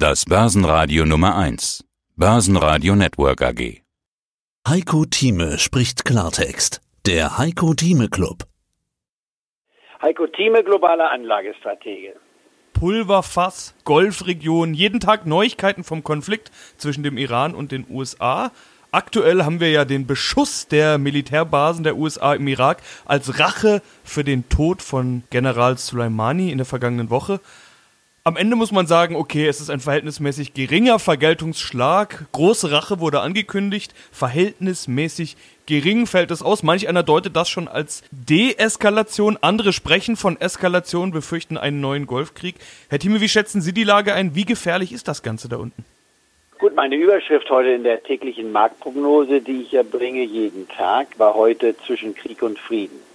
Das Börsenradio Nummer 1. Börsenradio Network AG. Heiko Thieme spricht Klartext. Der Heiko Thieme Club. Heiko Thieme, globaler Anlagestratege. Pulverfass, Golfregion, jeden Tag Neuigkeiten vom Konflikt zwischen dem Iran und den USA. Aktuell haben wir ja den Beschuss der Militärbasen der USA im Irak als Rache für den Tod von General Soleimani in der vergangenen Woche. Am Ende muss man sagen, okay, es ist ein verhältnismäßig geringer Vergeltungsschlag. Große Rache wurde angekündigt. Verhältnismäßig gering fällt es aus. Manch einer deutet das schon als Deeskalation. Andere sprechen von Eskalation, befürchten einen neuen Golfkrieg. Herr Thieme, wie schätzen Sie die Lage ein? Wie gefährlich ist das Ganze da unten? Gut, meine Überschrift heute in der täglichen Marktprognose, die ich ja bringe jeden Tag, war heute zwischen Krieg und Frieden.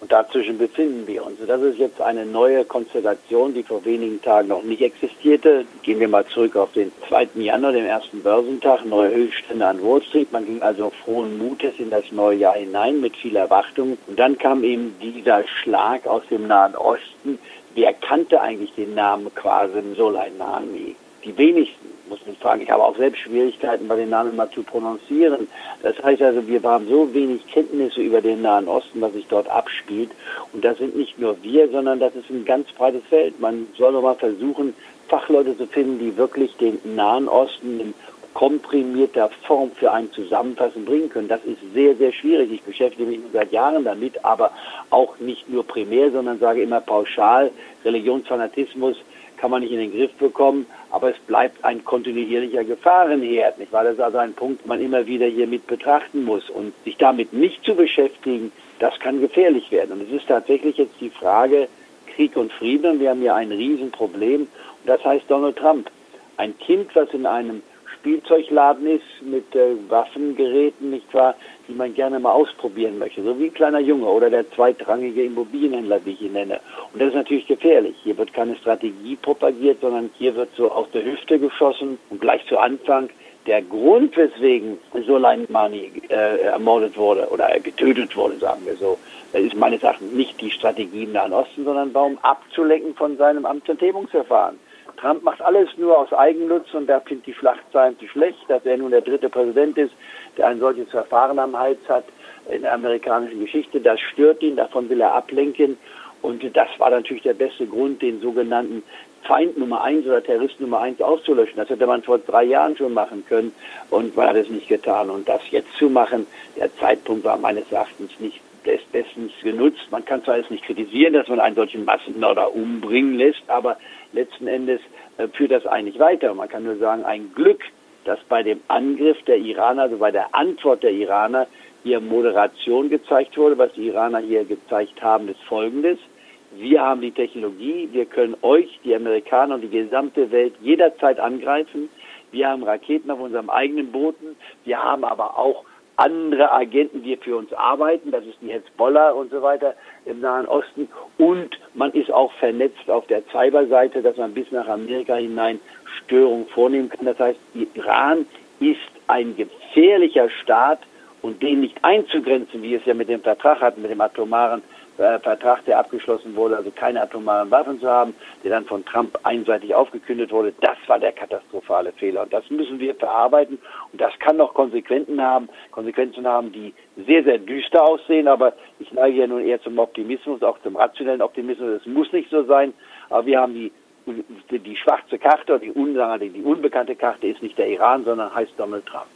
Und dazwischen befinden wir uns. Und das ist jetzt eine neue Konstellation, die vor wenigen Tagen noch nicht existierte. Gehen wir mal zurück auf den 2. Januar, den ersten Börsentag, neue Höchststände an Wall Street. Man ging also frohen Mutes in das neue Jahr hinein mit viel Erwartung. Und dann kam eben dieser Schlag aus dem Nahen Osten. Wer kannte eigentlich den Namen Qasim Soleimani? Die wenigsten man fragen. Ich habe auch selbst Schwierigkeiten, bei den Namen mal zu prononcieren. Das heißt also, wir haben so wenig Kenntnisse über den Nahen Osten, was sich dort abspielt. Und das sind nicht nur wir, sondern das ist ein ganz breites Feld. Man soll doch mal versuchen, Fachleute zu finden, die wirklich den Nahen Osten in komprimierter Form für einen Zusammenfassen bringen können. Das ist sehr, sehr schwierig. Ich beschäftige mich seit Jahren damit, aber auch nicht nur primär, sondern sage immer pauschal, Religionsfanatismus kann man nicht in den Griff bekommen, aber es bleibt ein kontinuierlicher Gefahrenherd. Nicht wahr? Das ist also ein Punkt, den man immer wieder hier mit betrachten muss. Und sich damit nicht zu beschäftigen, das kann gefährlich werden. Und es ist tatsächlich jetzt die Frage Krieg und Frieden. Wir haben hier ein Riesenproblem. Und das heißt Donald Trump. Ein Kind, was in einem Spielzeugladen ist mit äh, Waffengeräten, nicht wahr, die man gerne mal ausprobieren möchte. So wie ein kleiner Junge oder der zweitrangige Immobilienhändler, wie ich ihn nenne. Und das ist natürlich gefährlich. Hier wird keine Strategie propagiert, sondern hier wird so aus der Hüfte geschossen und gleich zu Anfang der Grund, weswegen Soleimani äh, ermordet wurde oder getötet wurde, sagen wir so, ist meines Erachtens nicht die Strategie im Nahen Osten, sondern warum abzulenken von seinem Amtsenthebungsverfahren. Trump macht alles nur aus Eigennutz und da findet die Schlagzeilen zu schlecht, dass er nun der dritte Präsident ist, der ein solches Verfahren am Hals hat in der amerikanischen Geschichte. Das stört ihn, davon will er ablenken. Und das war natürlich der beste Grund, den sogenannten Feind Nummer eins oder Terrorist Nummer eins auszulöschen. Das hätte man vor drei Jahren schon machen können und man hat es nicht getan. Und das jetzt zu machen, der Zeitpunkt war meines Erachtens nicht bestens genutzt. Man kann zwar jetzt nicht kritisieren, dass man einen solchen Massenmörder umbringen lässt, aber letzten Endes äh, führt das eigentlich weiter. Man kann nur sagen, ein Glück, dass bei dem Angriff der Iraner, also bei der Antwort der Iraner, hier Moderation gezeigt wurde. Was die Iraner hier gezeigt haben, ist Folgendes. Wir haben die Technologie, wir können euch, die Amerikaner und die gesamte Welt jederzeit angreifen. Wir haben Raketen auf unserem eigenen Boden. Wir haben aber auch andere Agenten, die für uns arbeiten, das ist die Hezbollah und so weiter im Nahen Osten. Und man ist auch vernetzt auf der Cyberseite, dass man bis nach Amerika hinein Störungen vornehmen kann. Das heißt, Iran ist ein gefährlicher Staat und den nicht einzugrenzen, wie es ja mit dem Vertrag hatten, mit dem atomaren äh, Vertrag, der abgeschlossen wurde, also keine atomaren Waffen zu haben, der dann von Trump einseitig aufgekündigt wurde, das war der katastrophale Fehler. Und das müssen wir verarbeiten. Und das kann noch Konsequenzen haben, Konsequenzen haben, die sehr, sehr düster aussehen. Aber ich neige ja nun eher zum Optimismus, auch zum rationellen Optimismus. Es muss nicht so sein. Aber wir haben die die schwarze Karte oder die, die unbekannte Karte ist nicht der Iran, sondern heißt Donald Trump.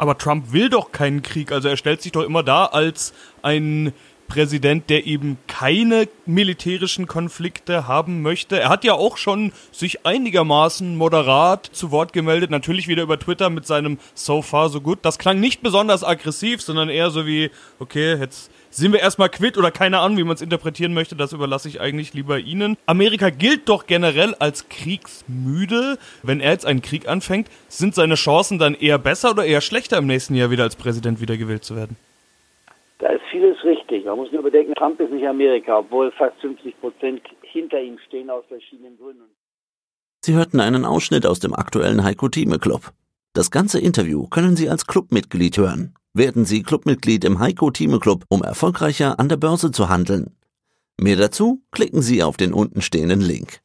Aber Trump will doch keinen Krieg. Also er stellt sich doch immer da als ein Präsident, der eben keine militärischen Konflikte haben möchte. Er hat ja auch schon sich einigermaßen moderat zu Wort gemeldet, natürlich wieder über Twitter mit seinem So far so good. Das klang nicht besonders aggressiv, sondern eher so wie, okay, jetzt sind wir erstmal quitt oder keine Ahnung, wie man es interpretieren möchte, das überlasse ich eigentlich lieber Ihnen. Amerika gilt doch generell als kriegsmüde. Wenn er jetzt einen Krieg anfängt, sind seine Chancen dann eher besser oder eher schlechter im nächsten Jahr wieder als Präsident wiedergewählt zu werden? Da ist vieles richtig. Man muss nur bedenken, Trump ist nicht Amerika, obwohl fast 50 Prozent hinter ihm stehen aus verschiedenen Gründen. Sie hörten einen Ausschnitt aus dem aktuellen Heiko Thieme Club. Das ganze Interview können Sie als Clubmitglied hören. Werden Sie Clubmitglied im Heiko Thieme Club, um erfolgreicher an der Börse zu handeln. Mehr dazu klicken Sie auf den untenstehenden Link.